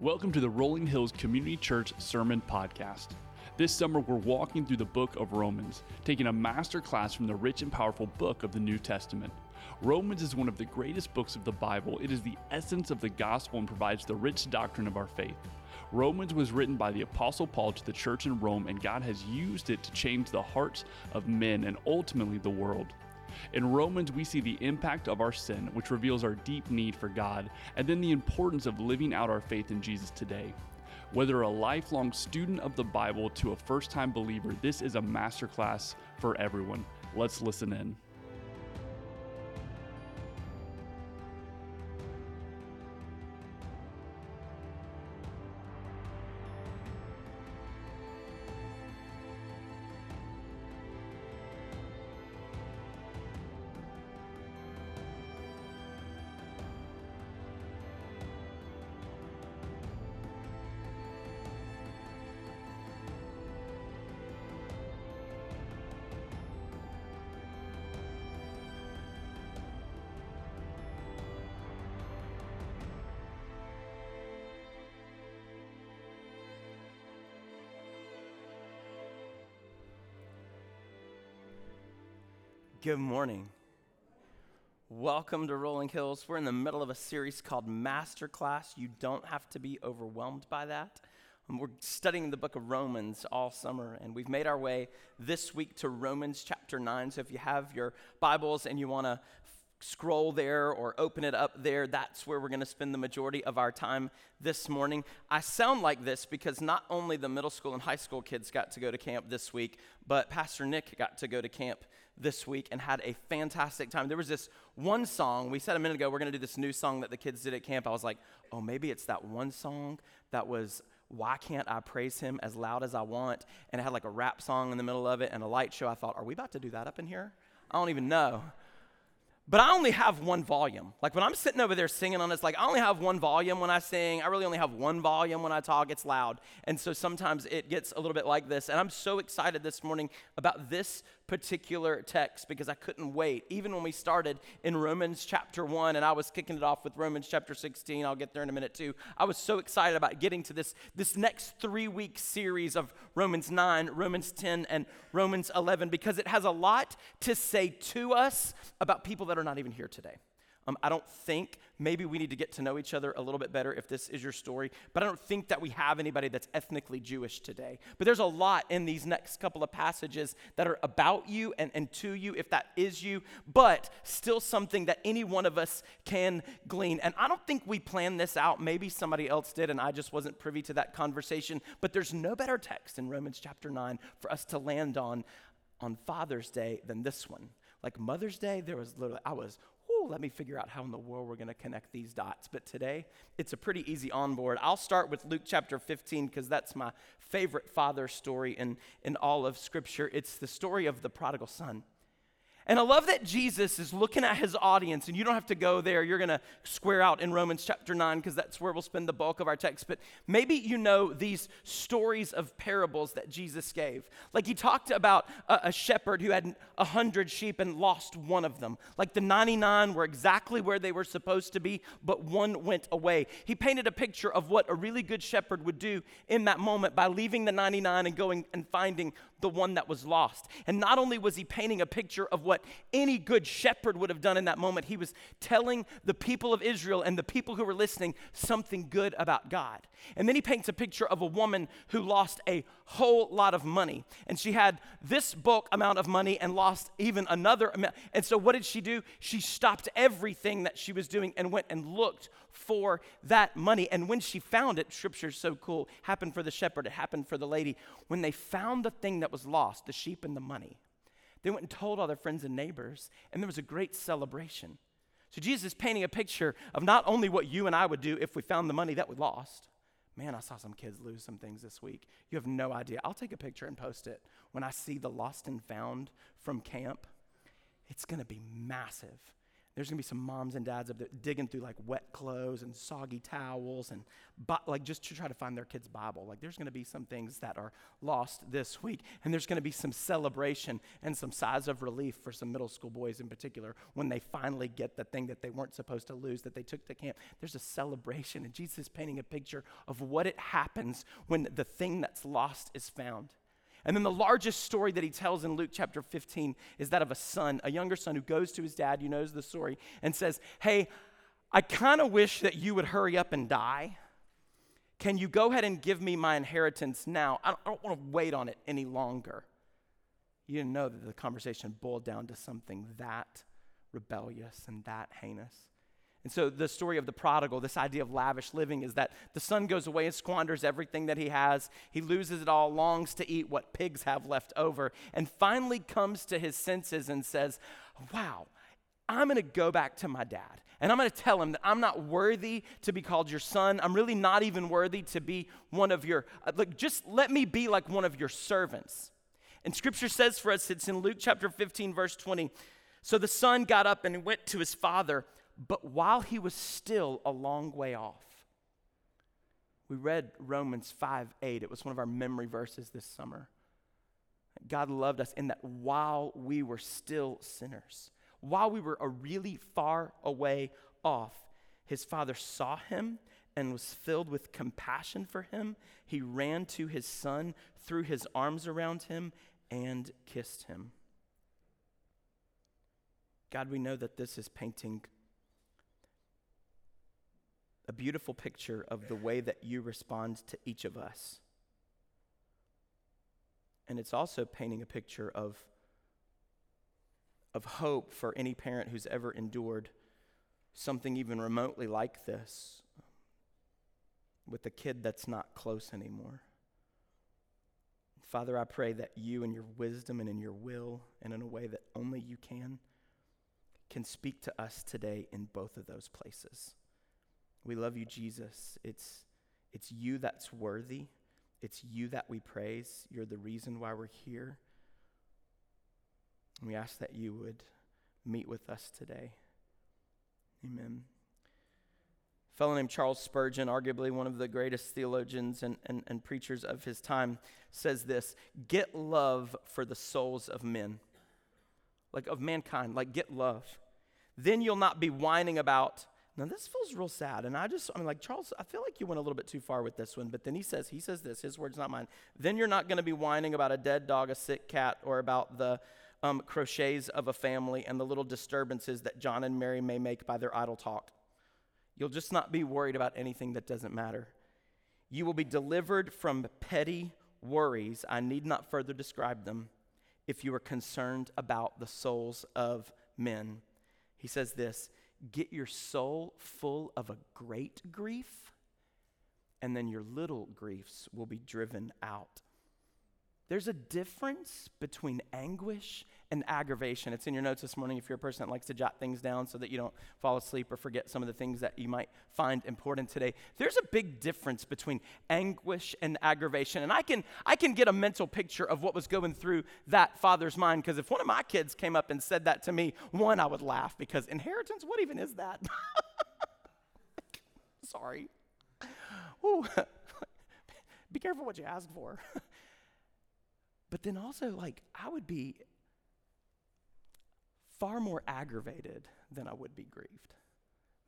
Welcome to the Rolling Hills Community Church Sermon Podcast. This summer, we're walking through the book of Romans, taking a master class from the rich and powerful book of the New Testament. Romans is one of the greatest books of the Bible. It is the essence of the gospel and provides the rich doctrine of our faith. Romans was written by the Apostle Paul to the church in Rome, and God has used it to change the hearts of men and ultimately the world. In Romans, we see the impact of our sin, which reveals our deep need for God, and then the importance of living out our faith in Jesus today. Whether a lifelong student of the Bible to a first time believer, this is a masterclass for everyone. Let's listen in. Good morning. Welcome to Rolling Hills. We're in the middle of a series called Masterclass. You don't have to be overwhelmed by that. Um, we're studying the book of Romans all summer, and we've made our way this week to Romans chapter 9. So if you have your Bibles and you want to scroll there or open it up there, that's where we're going to spend the majority of our time this morning. I sound like this because not only the middle school and high school kids got to go to camp this week, but Pastor Nic got to go to camp this week and had a fantastic time. There was this one song, we said a minute ago, we're going to do this new song that the kids did at camp. I was like, oh, maybe it's that one song that was why can't I praise him as loud as I want? And it had like a rap song in the middle of it and a light show. I thought, are we about to do that up in here? I don't even know but I only have one volume. Like when I'm sitting over there singing on this, like I only have one volume when I sing. I really only have one volume when I talk. It's loud. And so sometimes it gets a little bit like this. And I'm so excited this morning about this particular text because I couldn't wait. Even when we started in Romans chapter 1 and I was kicking it off with Romans chapter 16, I'll get there in a minute too. I was so excited about getting to this, this next three week series of Romans 9, Romans 10, and Romans 11 because it has a lot to say to us about people that are not even here today. Um, I don't think maybe we need to get to know each other a little bit better if this is your story, but I don't think that we have anybody that's ethnically Jewish today. But there's a lot in these next couple of passages that are about you and, and to you, if that is you, but still something that any one of us can glean. And I don't think we planned this out. Maybe somebody else did, and I just wasn't privy to that conversation. But there's no better text in Romans chapter 9 for us to land on on Father's Day than this one. Like Mother's Day, there was literally, I was let me figure out how in the world we're going to connect these dots. But today, it's a pretty easy onboard. I'll start with Luke chapter 15 because that's my favorite father story in, in all of Scripture. It's the story of the prodigal son. And I love that Jesus is looking at his audience, and you don't have to go there. You're going to square out in Romans chapter 9 because that's where we'll spend the bulk of our text. But maybe you know these stories of parables that Jesus gave. Like he talked about a, a shepherd who had a hundred sheep and lost one of them. Like the 99 were exactly where they were supposed to be, but one went away. He painted a picture of what a really good shepherd would do in that moment by leaving the 99 and going and finding the one that was lost. And not only was he painting a picture of what any good shepherd would have done in that moment, he was telling the people of Israel and the people who were listening something good about God. And then he paints a picture of a woman who lost a whole lot of money. And she had this bulk amount of money and lost even another amount. And so what did she do? She stopped everything that she was doing and went and looked for that money. And when she found it, scripture's so cool, happened for the shepherd, it happened for the lady. When they found the thing that was lost, the sheep and the money, they went and told all their friends and neighbors, and there was a great celebration. So Jesus is painting a picture of not only what you and I would do if we found the money that we lost. Man, I saw some kids lose some things this week. You have no idea. I'll take a picture and post it when I see the lost and found from camp. It's going to be massive. There's gonna be some moms and dads up there digging through like wet clothes and soggy towels and like just to try to find their kid's Bible. Like there's gonna be some things that are lost this week, and there's gonna be some celebration and some sighs of relief for some middle school boys in particular when they finally get the thing that they weren't supposed to lose that they took to camp. There's a celebration, and Jesus is painting a picture of what it happens when the thing that's lost is found. And then the largest story that he tells in Luke chapter 15 is that of a son, a younger son who goes to his dad, you knows the story, and says, Hey, I kind of wish that you would hurry up and die. Can you go ahead and give me my inheritance now? I don't, don't want to wait on it any longer. You didn't know that the conversation boiled down to something that rebellious and that heinous. And so, the story of the prodigal, this idea of lavish living, is that the son goes away and squanders everything that he has. He loses it all, longs to eat what pigs have left over, and finally comes to his senses and says, Wow, I'm going to go back to my dad. And I'm going to tell him that I'm not worthy to be called your son. I'm really not even worthy to be one of your, uh, like, just let me be like one of your servants. And scripture says for us, it's in Luke chapter 15, verse 20. So the son got up and went to his father but while he was still a long way off. We read Romans 5 8. It was one of our memory verses this summer. God loved us in that while we were still sinners, while we were a really far away off, his father saw him and was filled with compassion for him. He ran to his son, threw his arms around him, and kissed him. God, we know that this is painting a beautiful picture of the way that you respond to each of us. And it's also painting a picture of, of hope for any parent who's ever endured something even remotely like this with a kid that's not close anymore. Father, I pray that you, in your wisdom and in your will, and in a way that only you can, can speak to us today in both of those places. We love you, Jesus. It's, it's you that's worthy. It's you that we praise. You're the reason why we're here. And we ask that you would meet with us today. Amen. A fellow named Charles Spurgeon, arguably one of the greatest theologians and, and, and preachers of his time, says this Get love for the souls of men, like of mankind, like get love. Then you'll not be whining about now this feels real sad, and I just I'm like Charles. I feel like you went a little bit too far with this one, but then he says he says this. His words, not mine. Then you're not going to be whining about a dead dog, a sick cat, or about the um, crotchets of a family and the little disturbances that John and Mary may make by their idle talk. You'll just not be worried about anything that doesn't matter. You will be delivered from petty worries. I need not further describe them. If you are concerned about the souls of men, he says this get your soul full of a great grief, and then your little griefs will be driven out. There's a difference between anguish and aggravation. It's in your notes this morning if you're a person that likes to jot things down so that you don't fall asleep or forget some of the things that you might find important today. There's a big difference between anguish and aggravation. And I can I can get a mental picture of what was going through that father's mind because if one of my kids came up and said that to me, one I would laugh because inheritance, what even is that? Sorry. Ooh. Be careful what you ask for. But then also, like, I would be far more aggravated than I would be grieved.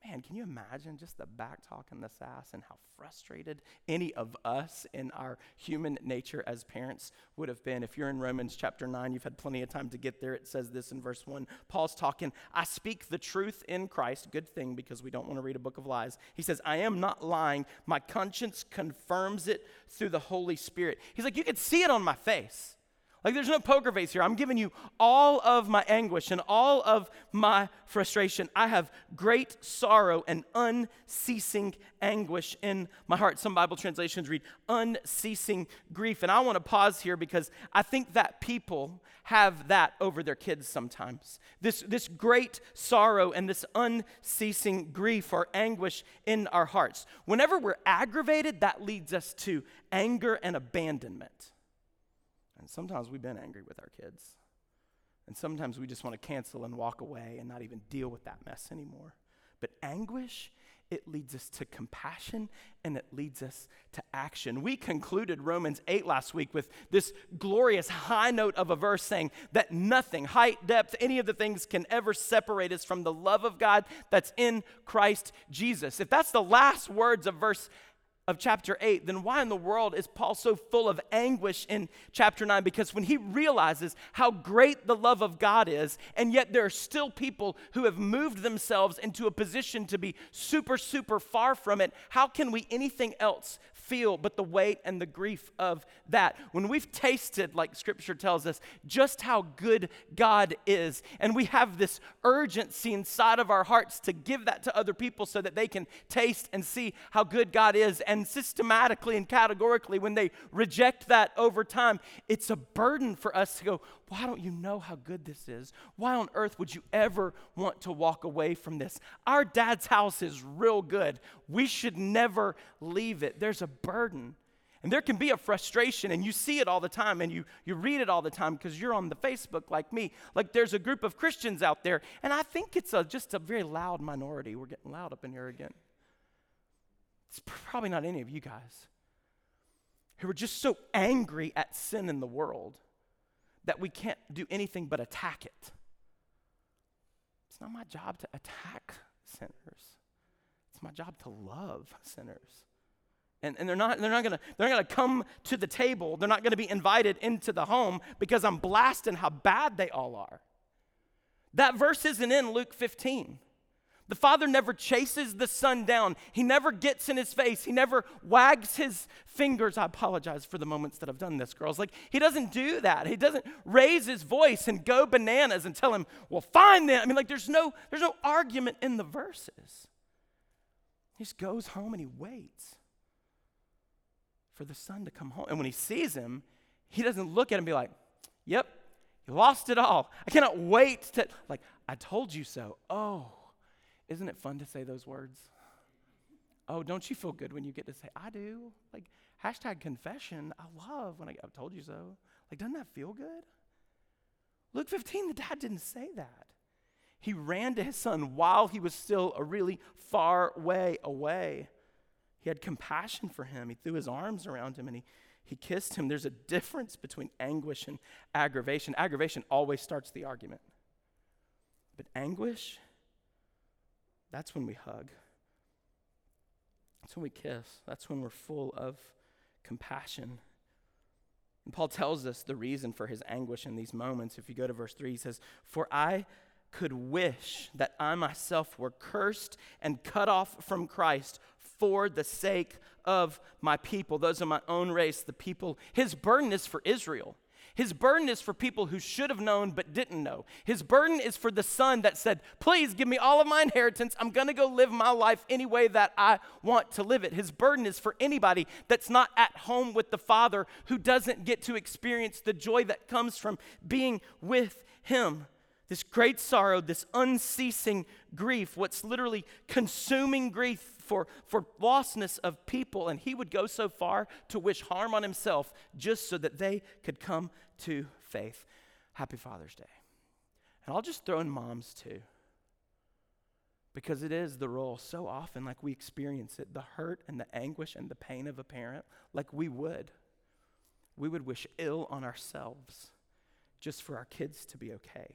Man, can you imagine just the back talk and the sass and how frustrated any of us in our human nature as parents would have been? If you're in Romans chapter 9, you've had plenty of time to get there. It says this in verse 1. Paul's talking, I speak the truth in Christ. Good thing because we don't want to read a book of lies. He says, I am not lying. My conscience confirms it through the Holy Spirit. He's like, You could see it on my face. Like, there's no poker face here. I'm giving you all of my anguish and all of my frustration. I have great sorrow and unceasing anguish in my heart. Some Bible translations read unceasing grief. And I want to pause here because I think that people have that over their kids sometimes. This, this great sorrow and this unceasing grief or anguish in our hearts. Whenever we're aggravated, that leads us to anger and abandonment. And sometimes we've been angry with our kids. And sometimes we just want to cancel and walk away and not even deal with that mess anymore. But anguish it leads us to compassion and it leads us to action. We concluded Romans 8 last week with this glorious high note of a verse saying that nothing, height, depth, any of the things can ever separate us from the love of God that's in Christ Jesus. If that's the last words of verse of chapter 8, then why in the world is Paul so full of anguish in chapter 9? Because when he realizes how great the love of God is, and yet there are still people who have moved themselves into a position to be super, super far from it, how can we anything else feel but the weight and the grief of that. When we've tasted, like scripture tells us, just how good God is, and we have this urgency inside of our hearts to give that to other people so that they can taste and see how good God is, and systematically and categorically, when they reject that over time, it's a burden for us to go, why don't you know how good this is? Why on earth would you ever want to walk away from this? Our dad's house is real good. We should never leave it. There's a burden. And there can be a frustration, and you see it all the time, and you, you read it all the time because you're on the Facebook like me. Like there's a group of Christians out there, and I think it's a, just a very loud minority. We're getting loud up in here again. It's probably not any of you guys who are just so angry at sin in the world that we can't do anything but attack it. It's not my job to attack sinners. It's my job to love sinners. And, and they're not, they're not gonna, they're not gonna come to the table. They're not gonna be invited into the home because I'm blasting how bad they all are. That verse isn't in Luke 15. The father never chases the son down. He never gets in his face. He never wags his fingers. I apologize for the moments that I've done this, girls. Like, he doesn't do that. He doesn't raise his voice and go bananas and tell him, well, find them. I mean, like, there's no, there's no argument in the verses. He just goes home and he waits for the son to come home. And when he sees him, he doesn't look at him and be like, yep, you lost it all. I cannot wait to, like, I told you so. Oh. Isn't it fun to say those words? Oh, don't you feel good when you get to say, I do? Like, hashtag confession. I love when I, I told you so. Like, doesn't that feel good? Luke 15, the dad didn't say that. He ran to his son while he was still a really far way away. He had compassion for him. He threw his arms around him and he, he kissed him. There's a difference between anguish and aggravation. Aggravation always starts the argument, but anguish that's when we hug. That's when we kiss. That's when we're full of compassion. And Paul tells us the reason for his anguish in these moments. If you go to verse 3, he says, For I could wish that I myself were cursed and cut off from Christ for the sake of my people, those of my own race, the people. His burden is for Israel. His burden is for people who should have known but didn't know. His burden is for the son that said, Please give me all of my inheritance. I'm going to go live my life any way that I want to live it. His burden is for anybody that's not at home with the father who doesn't get to experience the joy that comes from being with him. This great sorrow, this unceasing grief, what's literally consuming grief for, for lostness of people. And he would go so far to wish harm on himself just so that they could come to faith. Happy Father's Day. And I'll just throw in moms too. Because it is the role so often, like we experience it the hurt and the anguish and the pain of a parent, like we would. We would wish ill on ourselves just for our kids to be okay.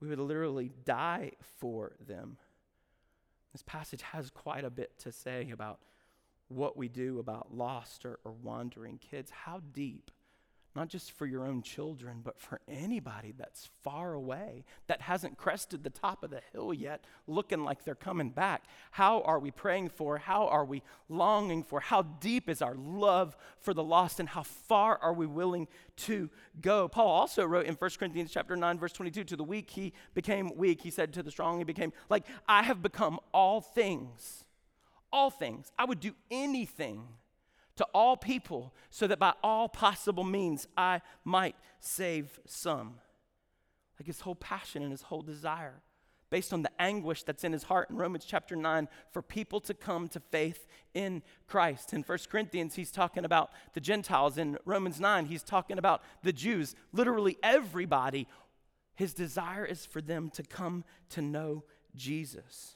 We would literally die for them. This passage has quite a bit to say about what we do about lost or, or wandering kids. How deep not just for your own children, but for anybody that's far away, that hasn't crested the top of the hill yet, looking like they're coming back. How are we praying for? How are we longing for? How deep is our love for the lost, and how far are we willing to go? Paul also wrote in 1 Corinthians chapter 9, verse 22, to the weak he became weak. He said to the strong he became like, I have become all things. All things. I would do anything to all people, so that by all possible means I might save some. Like his whole passion and his whole desire, based on the anguish that's in his heart in Romans chapter 9, for people to come to faith in Christ. In 1 Corinthians, he's talking about the Gentiles. In Romans 9, he's talking about the Jews. Literally everybody His desire is for them to come to know Jesus.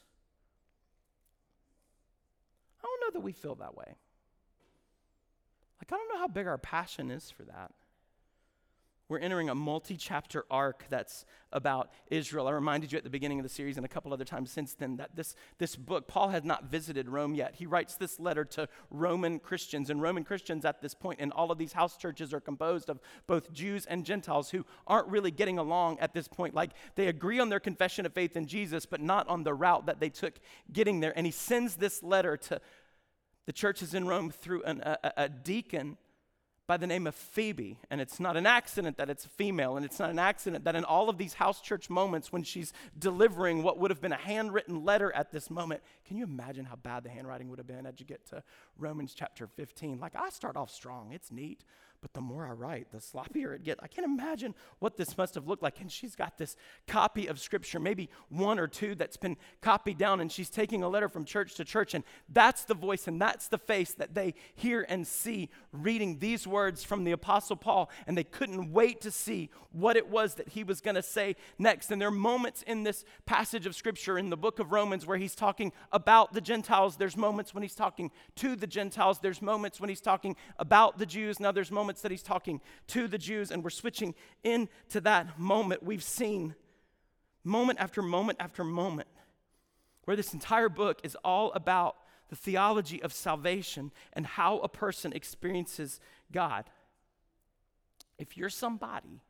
I don't know that we feel that way. Like, I don't know how big our passion is for that. We're entering a multi chapter arc that's about Israel. I reminded you at the beginning of the series and a couple other times since then that this, this book, Paul had not visited Rome yet. He writes this letter to Roman Christians, and Roman Christians at this point in all of these house churches are composed of both Jews and Gentiles who aren't really getting along at this point. Like they agree on their confession of faith in Jesus, but not on the route that they took getting there. And he sends this letter to the church is in Rome through an, a, a deacon by the name of Phoebe. And it's not an accident that it's a female, and it's not an accident that in all of these house church moments when she's delivering what would have been a handwritten letter at this moment, can you imagine how bad the handwriting would have been as you get to Romans chapter 15? Like, I start off strong, it's neat. But the more I write, the sloppier it gets. I can't imagine what this must have looked like. And she's got this copy of Scripture, maybe one or two that's been copied down, and she's taking a letter from church to church. And that's the voice and that's the face that they hear and see reading these words from the Apostle Paul. And they couldn't wait to see what it was that he was going to say next. And there are moments in this passage of Scripture in the book of Romans where he's talking about the Gentiles. There's moments when he's talking to the Gentiles. There's moments when he's talking about the Jews. Now, there's moments moments that he's talking to the Jews, and we're switching into that moment. We've seen moment after moment after moment where this entire book is all about the theology of salvation and how a person experiences God. If you're somebody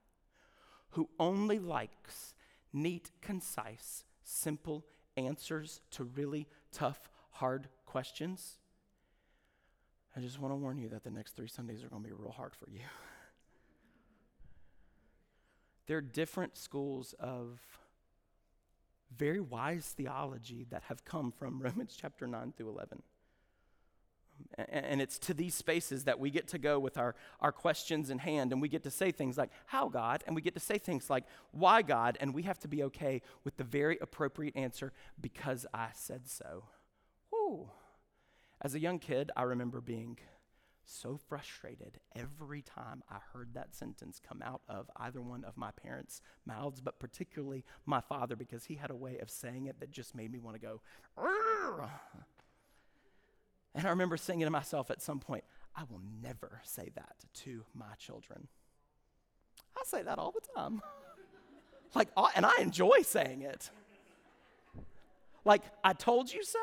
who only likes neat, concise, simple answers to really tough, hard questions, I just want to warn you that the next three Sundays are going to be real hard for you. there are different schools of very wise theology that have come from Romans chapter 9 through 11. And it's to these spaces that we get to go with our, our questions in hand, and we get to say things like, How God? And we get to say things like, Why God? And we have to be okay with the very appropriate answer, Because I said so. Whoo. As a young kid, I remember being so frustrated every time I heard that sentence come out of either one of my parents' mouths, but particularly my father, because he had a way of saying it that just made me want to go, Arr! and I remember saying to myself at some point, I will never say that to my children. I say that all the time. like, and I enjoy saying it. Like, I told you so,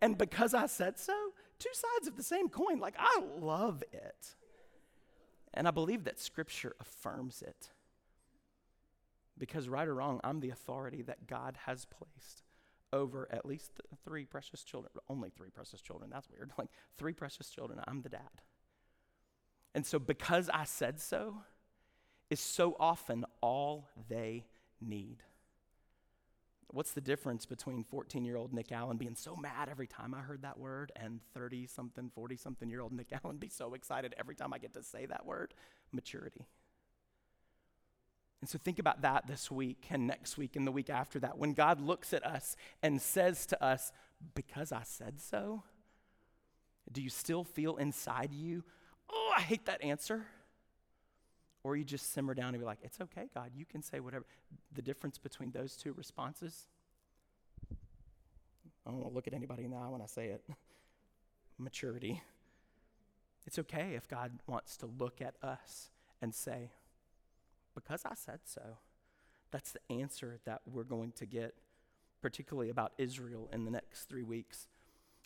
and because I said so, two sides of the same coin. Like, I love it. And I believe that Scripture affirms it. Because, right or wrong, I'm the authority that God has placed over at least three precious children. Only three precious children. That's weird. Like, three precious children. I'm the dad. And so, because I said so, is so often all they need. What's the difference between 14 year old Nic Allen being so mad every time I heard that word and 30 something, 40 something year old Nic Allen be so excited every time I get to say that word? Maturity. And so think about that this week and next week and the week after that. When God looks at us and says to us, Because I said so, do you still feel inside you, Oh, I hate that answer? Or you just simmer down and be like, it's okay, God, you can say whatever. The difference between those two responses, I don't want to look at anybody in the eye when I say it. Maturity. It's okay if God wants to look at us and say, because I said so. That's the answer that we're going to get, particularly about Israel in the next three weeks.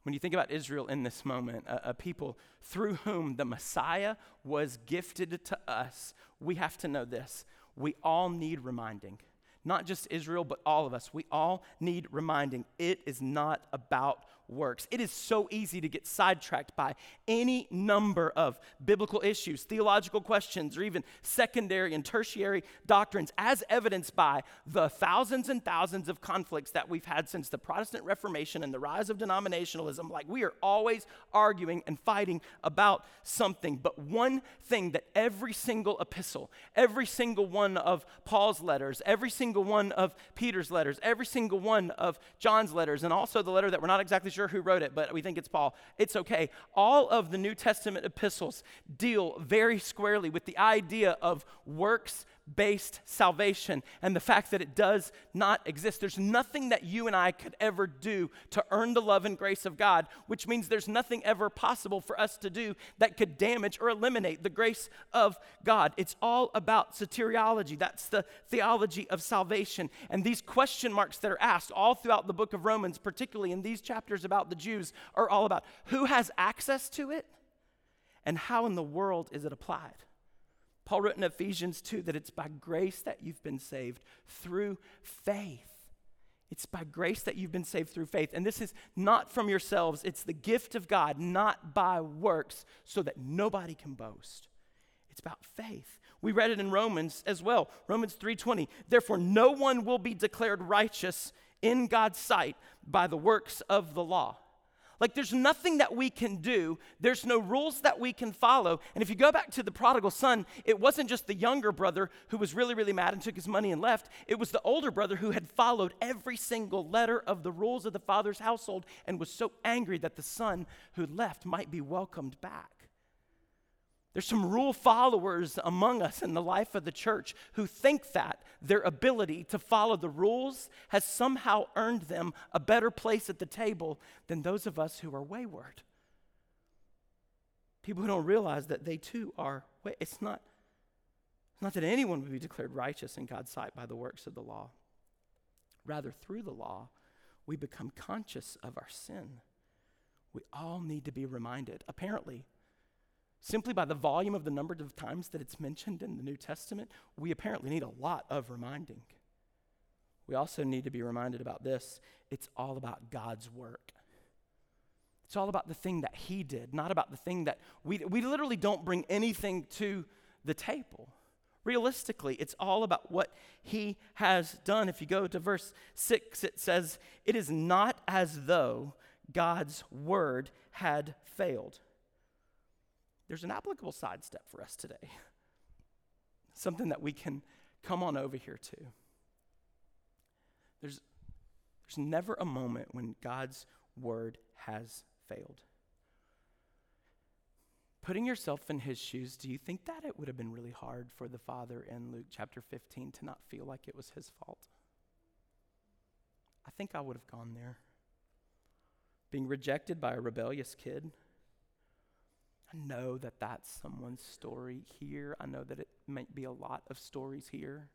When you think about Israel in this moment, a, a, people through whom the Messiah was gifted to us, we have to know this. We all need reminding. Not just Israel, but all of us. We all need reminding. It is not about works. It is so easy to get sidetracked by any number of biblical issues, theological questions, or even secondary and tertiary doctrines, as evidenced by the thousands and thousands of conflicts that we've had since the Protestant Reformation and the rise of denominationalism. Like we are always arguing and fighting about something. But one thing that every single epistle, every single one of Paul's letters, every single one of Peter's letters, every single one of John's letters, and also the letter that we're not exactly sure sure who wrote it, but we think it's Paul. It's okay. All of the New Testament epistles deal very squarely with the idea of works based salvation and the fact that it does not exist. There's nothing that you and I could ever do to earn the love and grace of God, which means there's nothing ever possible for us to do that could damage or eliminate the grace of God. It's all about soteriology. That's the theology of salvation. And these question marks that are asked all throughout the book of Romans, particularly in these chapters about the Jews, are all about who has access to it and how in the world is it applied. Paul wrote in Ephesians 2 that it's by grace that you've been saved through faith. It's by grace that you've been saved through faith. And this is not from yourselves, it's the gift of God, not by works, so that nobody can boast. It's about faith. We read it in Romans as well. Romans 3:20. Therefore no one will be declared righteous in God's sight by the works of the law. Like there's nothing that we can do, there's no rules that we can follow. And if you go back to the prodigal son, it wasn't just the younger brother who was really, really mad and took his money and left. It was the older brother who had followed every single letter of the rules of the father's household and was so angry that the son who left might be welcomed back. There's some rule followers among us in the life of the church who think that their ability to follow the rules has somehow earned them a better place at the table than those of us who are wayward. People who don't realize that they too are, it's not, it's not that anyone would be declared righteous in God's sight by the works of the law. Rather, through the law, we become conscious of our sin. We all need to be reminded. Apparently, Simply by the volume of the number of times that it's mentioned in the New Testament, we apparently need a lot of reminding. We also need to be reminded about this it's all about God's work. It's all about the thing that He did, not about the thing that we, we literally don't bring anything to the table. Realistically, it's all about what He has done. If you go to verse 6, it says, It is not as though God's word had failed there's an applicable sidestep for us today. Something that we can come on over here to. There's, there's never a moment when God's word has failed. Putting yourself in his shoes, do you think that it would have been really hard for the father in Luke chapter 15 to not feel like it was his fault? I think I would have gone there. Being rejected by a rebellious kid, I know that that's someone's story here. I know that it might be a lot of stories here.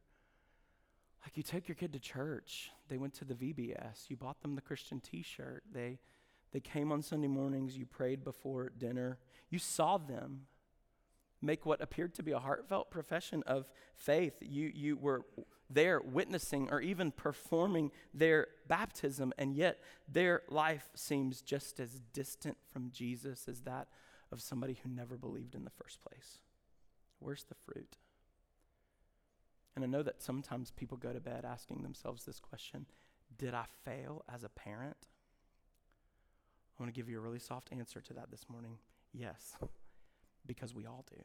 Like you took your kid to church, they went to the VBS, you bought them the Christian t shirt, they, they came on Sunday mornings, you prayed before dinner, you saw them make what appeared to be a heartfelt profession of faith. You, you were there witnessing or even performing their baptism, and yet their life seems just as distant from Jesus as that of somebody who never believed in the first place? Where's the fruit? And I know that sometimes people go to bed asking themselves this question Did I fail as a parent? I want to give you a really soft answer to that this morning. Yes, because we all do.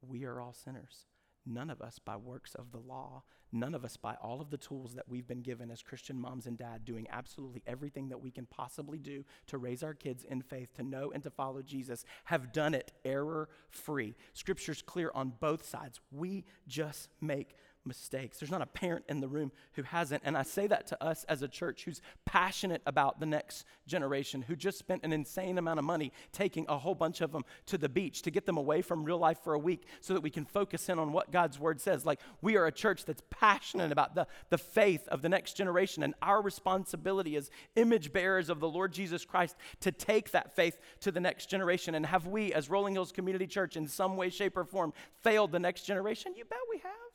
We are all sinners. None of us by works of the law, none of us by all of the tools that we've been given as Christian moms and dad, doing absolutely everything that we can possibly do to raise our kids in faith, to know and to follow Jesus, have done it error free. Scripture's clear on both sides. We just make mistakes. There's not a parent in the room who hasn't. And I say that to us as a church who's passionate about the next generation, who just spent an insane amount of money taking a whole bunch of them to the beach to get them away from real life for a week so that we can focus in on what God's word says. Like we are a church that's passionate about the, the faith of the next generation. And our responsibility as image bearers of the Lord Jesus Christ to take that faith to the next generation. And have we, as Rolling Hills Community Church, in some way, shape, or form, failed the next generation? You bet we have.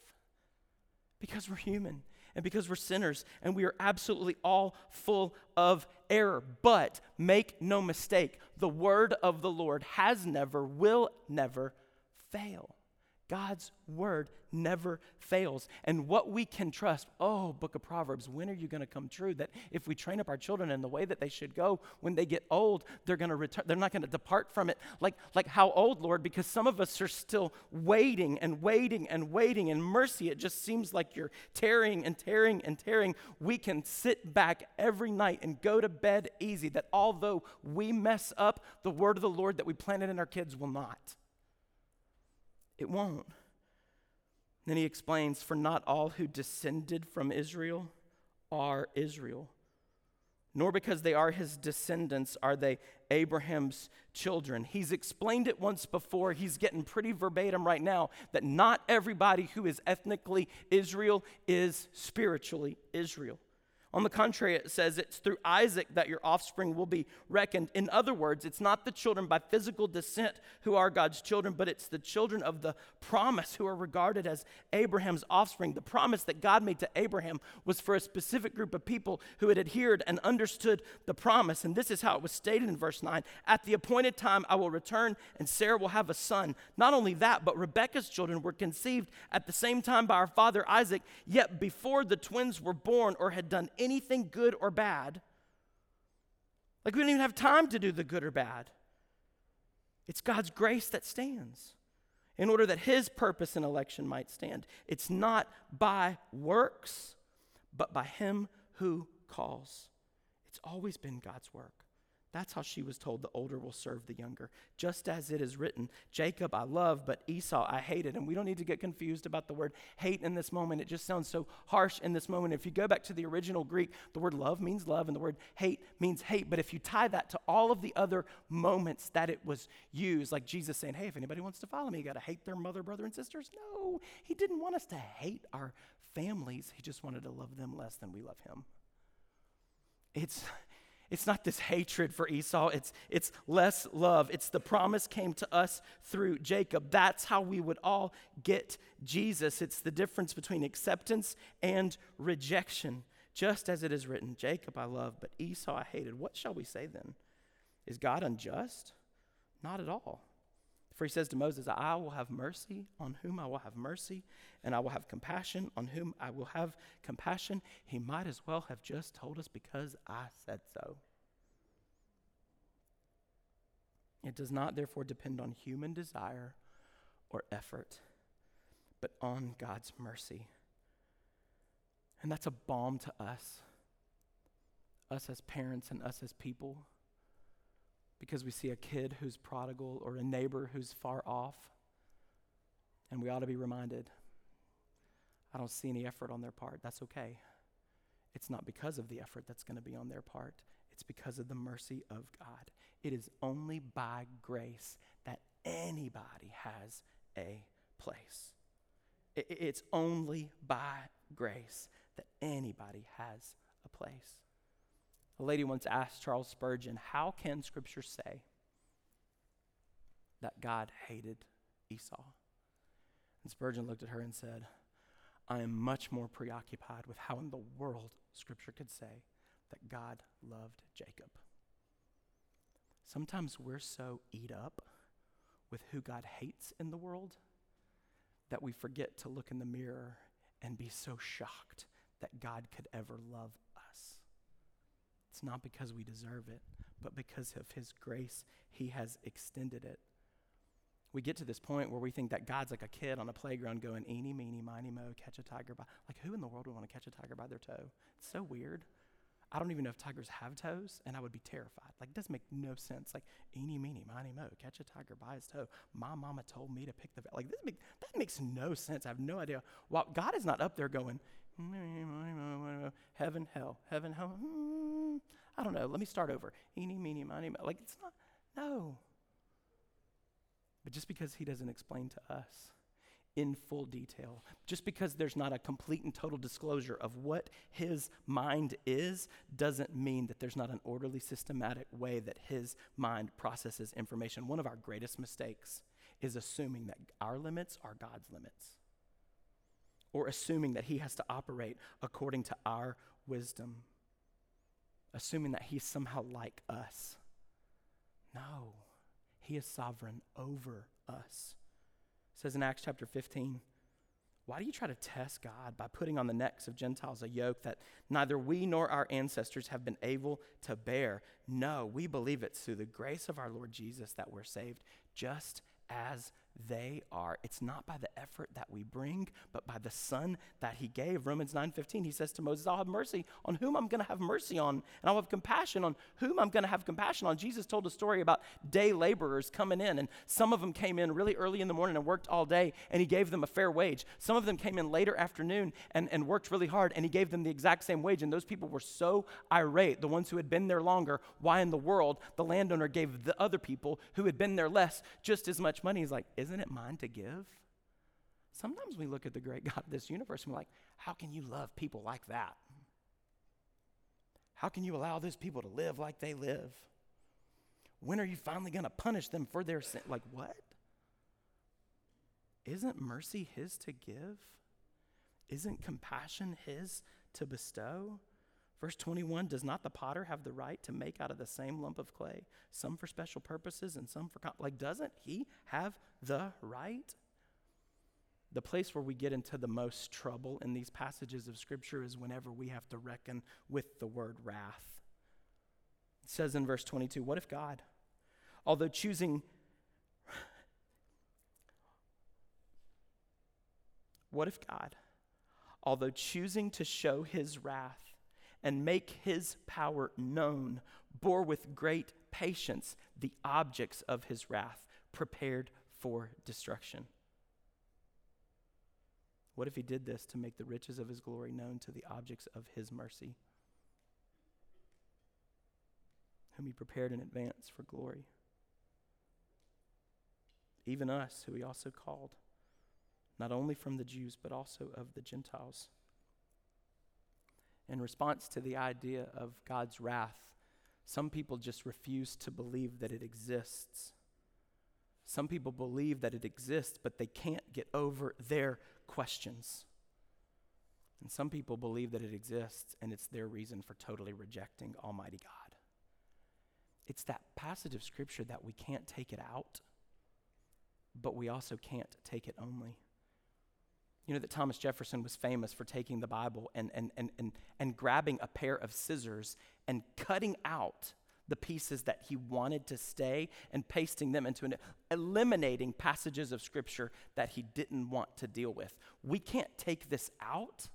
Because we're human and because we're sinners and we are absolutely all full of error. But make no mistake, the word of the Lord has never, will never fail. God's word never fails. And what we can trust, oh, book of Proverbs, when are you going to come true? That if we train up our children in the way that they should go, when they get old, they're going to return, they're not going to depart from it. Like, like how old, Lord? Because some of us are still waiting and waiting and waiting. And mercy, it just seems like you're tearing and tearing and tearing. We can sit back every night and go to bed easy. That although we mess up, the word of the Lord that we planted in our kids will not. It won't. Then he explains For not all who descended from Israel are Israel, nor because they are his descendants are they Abraham's children. He's explained it once before. He's getting pretty verbatim right now that not everybody who is ethnically Israel is spiritually Israel. On the contrary, it says it's through Isaac that your offspring will be reckoned. In other words, it's not the children by physical descent who are God's children, but it's the children of the promise who are regarded as Abraham's offspring. The promise that God made to Abraham was for a specific group of people who had adhered and understood the promise. And this is how it was stated in verse 9 At the appointed time, I will return, and Sarah will have a son. Not only that, but Rebekah's children were conceived at the same time by our father Isaac, yet before the twins were born or had done anything good or bad. Like we don't even have time to do the good or bad. It's God's grace that stands in order that his purpose and election might stand. It's not by works, but by him who calls. It's always been God's work. That's how she was told the older will serve the younger. Just as it is written, Jacob I love, but Esau I hated. And we don't need to get confused about the word hate in this moment. It just sounds so harsh in this moment. If you go back to the original Greek, the word love means love and the word hate means hate. But if you tie that to all of the other moments that it was used, like Jesus saying, hey, if anybody wants to follow me, you got to hate their mother, brother, and sisters. No, he didn't want us to hate our families. He just wanted to love them less than we love him. It's it's not this hatred for Esau, it's, it's less love. It's the promise came to us through Jacob. That's how we would all get Jesus. It's the difference between acceptance and rejection. Just as it is written, Jacob I love, but Esau I hated. What shall we say then? Is God unjust? Not at all. For he says to Moses, I will have mercy on whom I will have mercy, and I will have compassion on whom I will have compassion. He might as well have just told us because I said so. It does not, therefore, depend on human desire or effort, but on God's mercy. And that's a balm to us, us as parents and us as people because we see a kid who's prodigal or a neighbor who's far off. And we ought to be reminded I don't see any effort on their part. That's okay. It's not because of the effort that's going to be on their part, it's because of the mercy of God. It is only by grace that anybody has a place. It's only by grace that anybody has a place. A lady once asked Charles Spurgeon, How can Scripture say that God hated Esau? And Spurgeon looked at her and said, I am much more preoccupied with how in the world Scripture could say that God loved Jacob. Sometimes we're so eat up with who God hates in the world that we forget to look in the mirror and be so shocked that God could ever love it's not because we deserve it, but because of His grace, He has extended it. We get to this point where we think that God's like a kid on a playground going, eeny, meeny, miny, mo, catch a tiger by. Like, who in the world would want to catch a tiger by their toe? It's so weird. I don't even know if tigers have toes, and I would be terrified. Like, it doesn't make no sense. Like, eeny, meeny, miny, mo, catch a tiger by his toe. My mama told me to pick the. Like, this make, that makes no sense. I have no idea. Well, God is not up there going, heaven, hell, heaven, hell. Hmm, I don't know. Let me start over. Eeny, meeny, miny, mo. Like, it's not, no. But just because he doesn't explain to us in full detail, just because there's not a complete and total disclosure of what his mind is, doesn't mean that there's not an orderly, systematic way that his mind processes information. One of our greatest mistakes is assuming that our limits are God's limits or assuming that he has to operate according to our wisdom, assuming that he's somehow like us. No, he is sovereign over us. It says in Acts chapter 15, why do you try to test God by putting on the necks of Gentiles a yoke that neither we nor our ancestors have been able to bear? No, we believe it's through the grace of our Lord Jesus that we're saved, just as they are. It's not by the effort that we bring, but by the Son that He gave. Romans 9:15, He says to Moses, I'll have mercy on whom I'm going to have mercy on, and I'll have compassion on whom I'm going to have compassion on. Jesus told a story about day laborers coming in, and some of them came in really early in the morning and worked all day, and He gave them a fair wage. Some of them came in later afternoon and, and worked really hard, and He gave them the exact same wage. And those people were so irate, the ones who had been there longer, why in the world the landowner gave the other people who had been there less just as much money? He's like, isn't it mine to give? Sometimes we look at the great God of this universe and we're like, how can you love people like that? How can you allow those people to live like they live? When are you finally going to punish them for their sin? Like, what? Isn't mercy His to give? Isn't compassion His to bestow? Verse 21 Does not the potter have the right to make out of the same lump of clay, some for special purposes and some for. like, doesn't he have the right? The place where we get into the most trouble in these passages of Scripture is whenever we have to reckon with the word wrath. It says in verse 22 What if God, although choosing. What if God, although choosing to show his wrath, and make his power known, bore with great patience the objects of his wrath, prepared for destruction. What if he did this to make the riches of his glory known to the objects of his mercy, whom he prepared in advance for glory? Even us, who he also called, not only from the Jews, but also of the Gentiles in response to the idea of God's wrath, some people just refuse to believe that it exists. Some people believe that it exists, but they can't get over their questions. And some people believe that it exists, and it's their reason for totally rejecting Almighty God. It's that passage of Scripture that we can't take it out, but we also can't take it only. You know that Thomas Jefferson was famous for taking the Bible and, and, and, and, and grabbing a pair of scissors and cutting out the pieces that he wanted to stay and pasting them into an eliminating passages of scripture that he didn't want to deal with. We can't take this out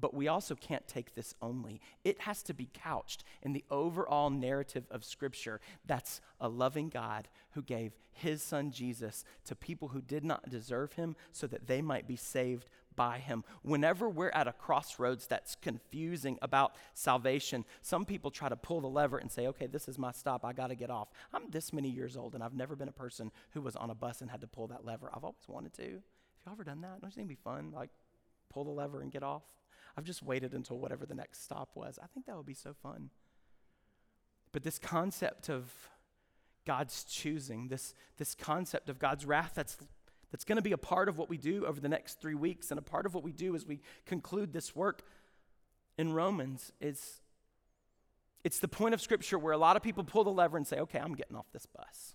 but we also can't take this only. It has to be couched in the overall narrative of Scripture that's a loving God who gave his son Jesus to people who did not deserve him so that they might be saved by him. Whenever we're at a crossroads that's confusing about salvation, some people try to pull the lever and say, okay, this is my stop. I got to get off. I'm this many years old and I've never been a person who was on a bus and had to pull that lever. I've always wanted to. Have y'all ever done that? Don't you think it'd be fun? Like, pull the lever and get off? I've just waited until whatever the next stop was. I think that would be so fun. But this concept of God's choosing, this, this concept of God's wrath that's, that's going to be a part of what we do over the next three weeks and a part of what we do as we conclude this work in Romans is it's the point of Scripture where a lot of people pull the lever and say, okay, I'm getting off this bus.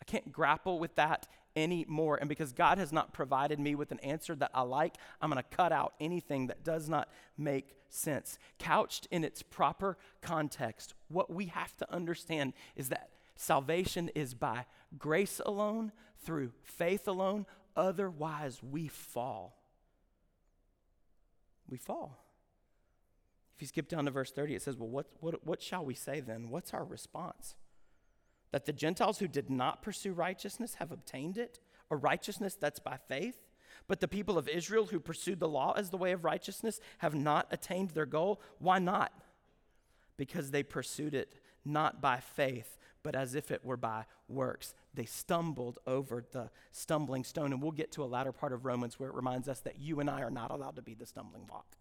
I can't grapple with that anymore. And because God has not provided me with an answer that I like, I'm going to cut out anything that does not make sense. Couched in its proper context, what we have to understand is that salvation is by grace alone, through faith alone. Otherwise, we fall. We fall. If you skip down to verse 30, it says, Well, what, what, what shall we say then? What's our response? That the Gentiles who did not pursue righteousness have obtained it, a righteousness that's by faith. But the people of Israel who pursued the law as the way of righteousness have not attained their goal. Why not? Because they pursued it not by faith, but as if it were by works. They stumbled over the stumbling stone. And we'll get to a latter part of Romans where it reminds us that you and I are not allowed to be the stumbling block.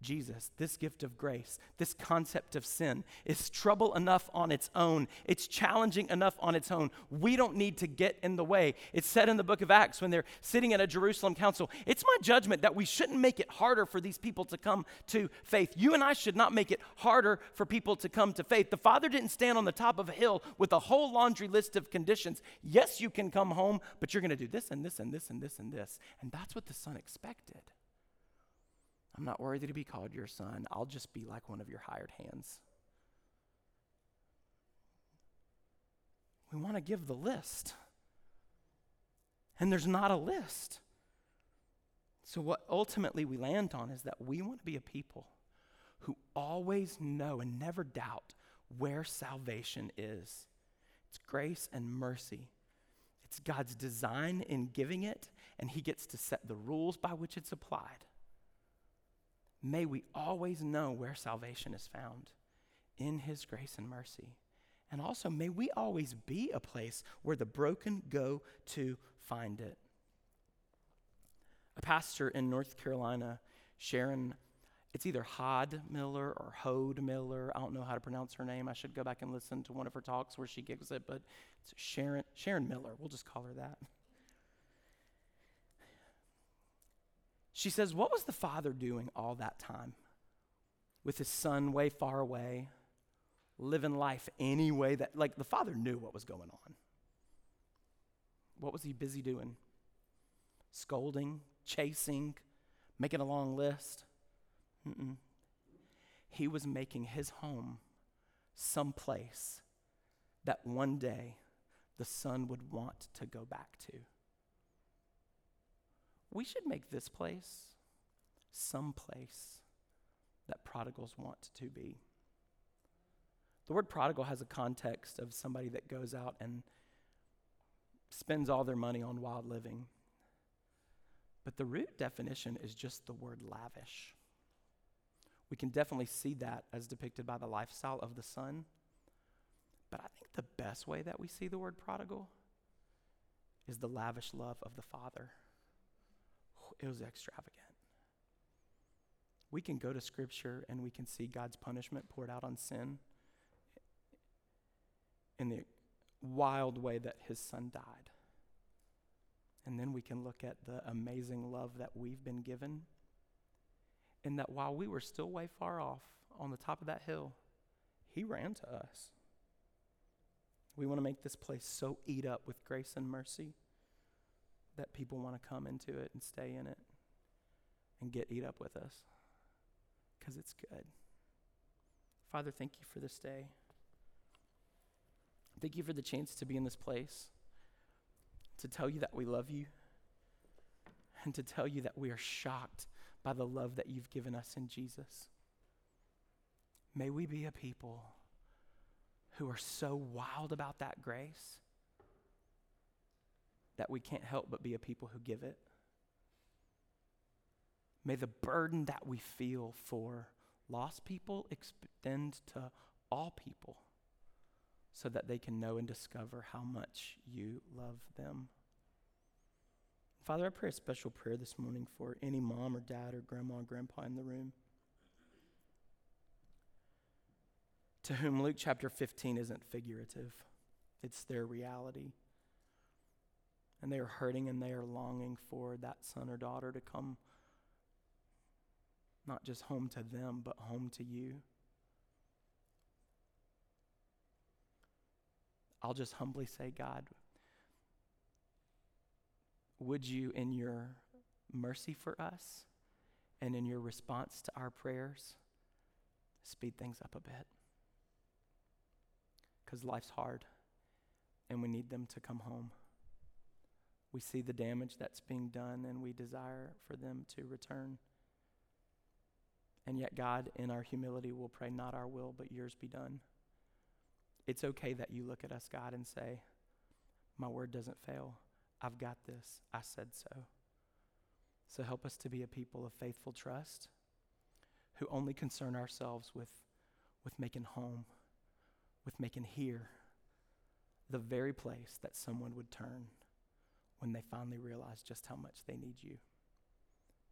Jesus, this gift of grace, this concept of sin, is trouble enough on its own. It's challenging enough on its own. We don't need to get in the way. It's said in the book of Acts when they're sitting at a Jerusalem council it's my judgment that we shouldn't make it harder for these people to come to faith. You and I should not make it harder for people to come to faith. The Father didn't stand on the top of a hill with a whole laundry list of conditions. Yes, you can come home, but you're going to do this and this and this and this and this. And that's what the Son expected. I'm not worthy to be called your son. I'll just be like one of your hired hands. We want to give the list. And there's not a list. So, what ultimately we land on is that we want to be a people who always know and never doubt where salvation is it's grace and mercy. It's God's design in giving it, and He gets to set the rules by which it's applied. May we always know where salvation is found in His grace and mercy. And also, may we always be a place where the broken go to find it. A pastor in North Carolina, Sharon, it's either Hod Miller or Hode Miller. I don't know how to pronounce her name. I should go back and listen to one of her talks where she gives it, but it's Sharon, Sharon Miller. We'll just call her that. She says, What was the father doing all that time with his son way far away, living life any way that, like, the father knew what was going on? What was he busy doing? Scolding, chasing, making a long list. Mm-mm. He was making his home someplace that one day the son would want to go back to. We should make this place some place that prodigals want to be. The word prodigal has a context of somebody that goes out and spends all their money on wild living. But the root definition is just the word lavish. We can definitely see that as depicted by the lifestyle of the son. But I think the best way that we see the word prodigal is the lavish love of the father. It was extravagant. We can go to scripture and we can see God's punishment poured out on sin in the wild way that his son died. And then we can look at the amazing love that we've been given. And that while we were still way far off on the top of that hill, he ran to us. We want to make this place so eat up with grace and mercy that people want to come into it and stay in it and get eat up with us because it's good. Father, thank you for this day. Thank you for the chance to be in this place to tell you that we love you, and to tell you that we are shocked by the love that you've given us in Jesus. May we be a people who are so wild about that grace that we can't help but be a people who give it. May the burden that we feel for lost people extend to all people so that they can know and discover how much you love them. Father, I pray a special prayer this morning for any mom or dad or grandma or grandpa in the room to whom Luke chapter 15 isn't figurative, it's their reality. And they are hurting and they are longing for that son or daughter to come not just home to them, but home to you. I'll just humbly say, God, would you, in your mercy for us and in your response to our prayers, speed things up a bit? Because life's hard and we need them to come home. We see the damage that's being done and we desire for them to return. And yet, God, in our humility, will pray, Not our will, but yours be done. It's okay that you look at us, God, and say, My word doesn't fail. I've got this. I said so. So help us to be a people of faithful trust who only concern ourselves with, with making home, with making here the very place that someone would turn when they finally realize just how much they need you.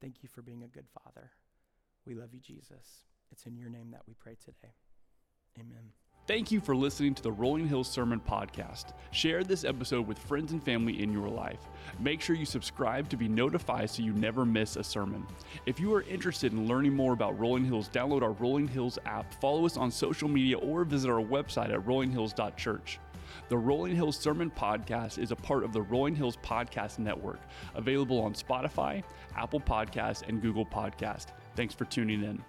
Thank you for being a good father. We love you, Jesus. It's in your name that we pray today. Amen. Thank you for listening to the Rolling Hills Sermon Podcast. Share this episode with friends and family in your life. Make sure you subscribe to be notified so you never miss a sermon. If you are interested in learning more about Rolling Hills, download our Rolling Hills app, follow us on social media, or visit our website at rollinghills.church. The Rolling Hills Sermon Podcast is a part of the Rolling Hills Podcast Network, available on Spotify, Apple Podcast, and Google Podcast. Thanks for tuning in.